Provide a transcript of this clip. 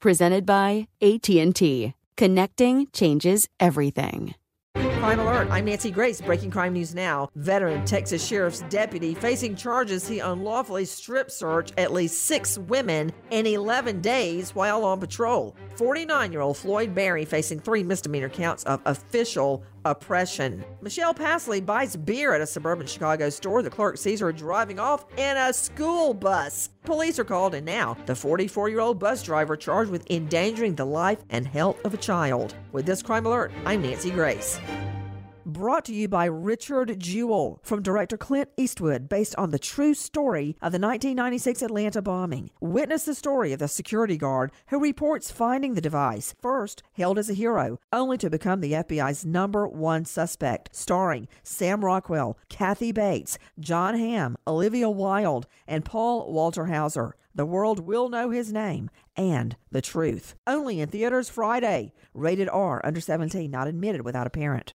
Presented by AT&T. Connecting changes everything. Crime Alert. I'm Nancy Grace. Breaking crime news now. Veteran Texas Sheriff's deputy facing charges he unlawfully strip searched at least six women in 11 days while on patrol. 49 year old Floyd Berry facing three misdemeanor counts of official oppression. Michelle Pasley buys beer at a suburban Chicago store. The clerk sees her driving off in a school bus. Police are called, and now the 44 year old bus driver charged with endangering the life and health of a child. With this crime alert, I'm Nancy Grace. Brought to you by Richard Jewell from director Clint Eastwood, based on the true story of the 1996 Atlanta bombing. Witness the story of the security guard who reports finding the device, first hailed as a hero, only to become the FBI's number one suspect. Starring Sam Rockwell, Kathy Bates, Jon Hamm, Olivia Wilde, and Paul Walter Hauser. The world will know his name and the truth. Only in theaters Friday. Rated R, under 17, not admitted without a parent.